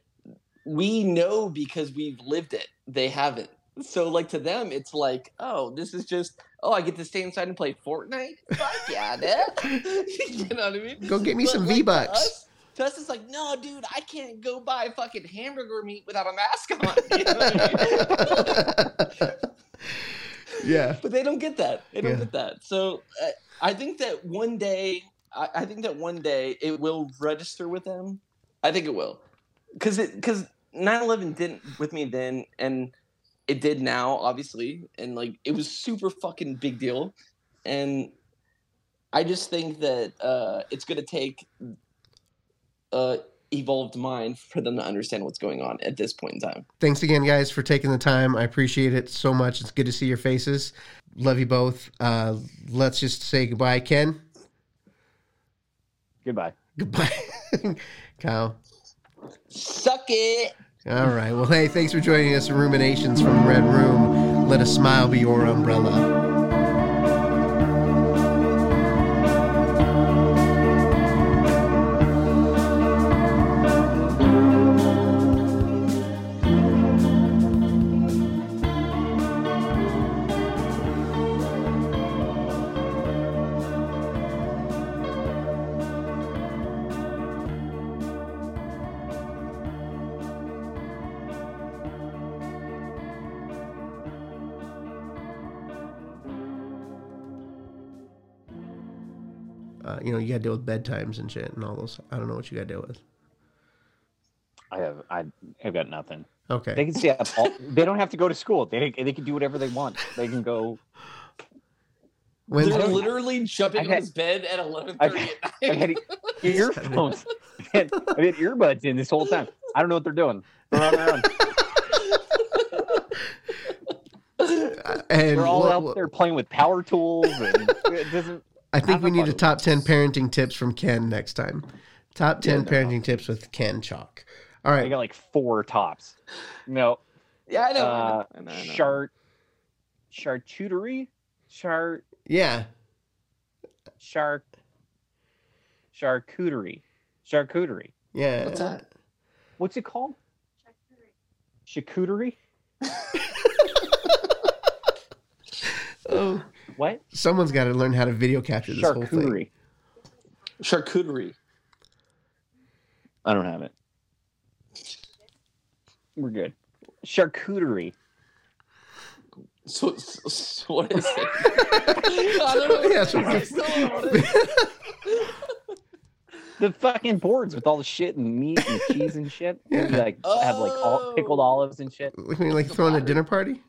we know because we've lived it. They haven't. So like to them, it's like, oh, this is just. Oh, I get to stay inside and play Fortnite. Fuck yeah, dude. you know what I mean? Go get me But, some like, V-Bucks. us- To us, it's like, no, dude, I can't go buy fucking hamburger meat without a mask on. You know I mean? yeah. but they don't get that. They don't Yeah. get that. So uh, I think that one day, I, I think that one day it will register with them. I think it will, because it because 9/11 didn't with me then, and it did now, obviously, and like it was super fucking big deal, and I just think that uh, it's gonna take a evolved mind for them to understand what's going on at this point in time. Thanks again, guys, for taking the time. I appreciate it so much. It's good to see your faces. Love you both. Uh, let's just say goodbye, Ken. Goodbye. Goodbye, Kyle. Suck it. All right. Well, hey, thanks for joining us in Ruminations from Red Room. Let a smile be your umbrella. Uh, you know, you got to deal with bedtimes and shit and all those. I don't know what you got to deal with. I have I have got nothing. Okay. They can stay up. All, they don't have to go to school. They they can do whatever they want. They can go. When's, They're literally jumping I've on his bed at 11:30 I've- at I night. had earphones. I had, I had earbuds in this whole time. I don't know what they're doing. They're running around. and They're all what- out there playing with power tools, and it doesn't. I think Have we need a top 10 parenting tips from Ken next time. Top 10 Yeah, no. parenting tips with Ken Chalk. All right, I got like four tops. No, yeah, I know. uh, I know, I know, I know. chart, charcuterie, chart, Yeah. shark, charcuterie, charcuterie. Yeah. What's that? What's it called? Charcuterie. Oh, What? someone's got to learn how to video capture this whole thing. Charcuterie. Charcuterie. I don't have it. We're good. Charcuterie. So, so, so what is it? I don't know. Yeah, so- I still don't know what it is. The fucking boards with all the shit and meat and cheese and shit. And you, like have like all, pickled Oh. olives and shit. I mean, like throwing a dinner party?